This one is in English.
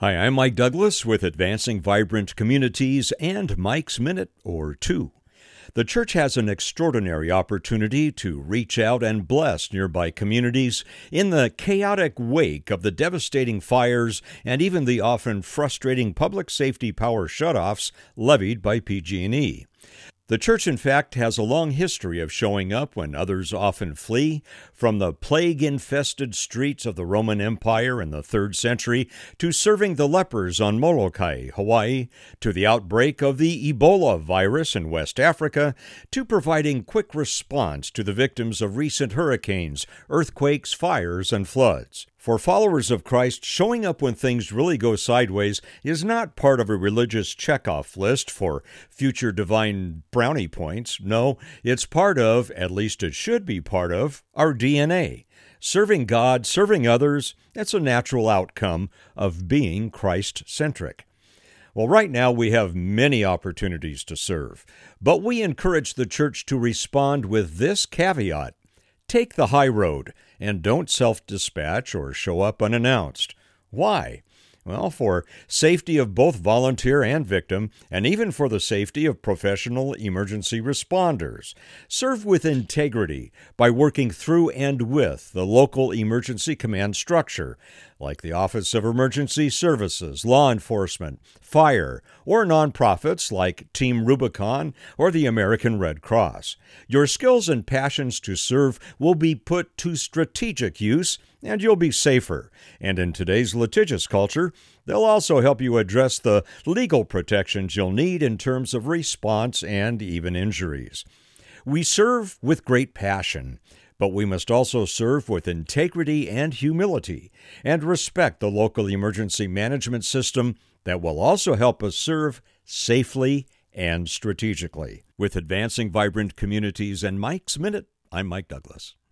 Hi, I'm Mike Douglas with Advancing Vibrant Communities and Mike's Minute or Two. The church has an extraordinary opportunity to reach out and bless nearby communities in the chaotic wake of the devastating fires and even the often frustrating public safety power shutoffs levied by PG&E. The church, in fact, has a long history of showing up when others often flee, from the plague infested streets of the Roman Empire in the 3rd century to serving the lepers on Molokai, Hawaii, to the outbreak of the Ebola virus in West Africa, to providing quick response to the victims of recent hurricanes, earthquakes, fires, and floods. For followers of Christ, showing up when things really go sideways is not part of a religious checkoff list for future divine brownie points. No, it's part of, at least it should be part of, our DNA. Serving God, serving others, that's a natural outcome of being Christ centric. Well, right now we have many opportunities to serve, but we encourage the church to respond with this caveat Take the high road and don't self dispatch or show up unannounced. Why? Well, for safety of both volunteer and victim, and even for the safety of professional emergency responders. Serve with integrity by working through and with the local emergency command structure, like the Office of Emergency Services, law enforcement, fire, or nonprofits like Team Rubicon or the American Red Cross. Your skills and passions to serve will be put to strategic use and you'll be safer. And in today's litigious culture, they'll also help you address the legal protections you'll need in terms of response and even injuries. We serve with great passion, but we must also serve with integrity and humility and respect the local emergency management system that will also help us serve safely and strategically. With Advancing Vibrant Communities and Mike's Minute, I'm Mike Douglas.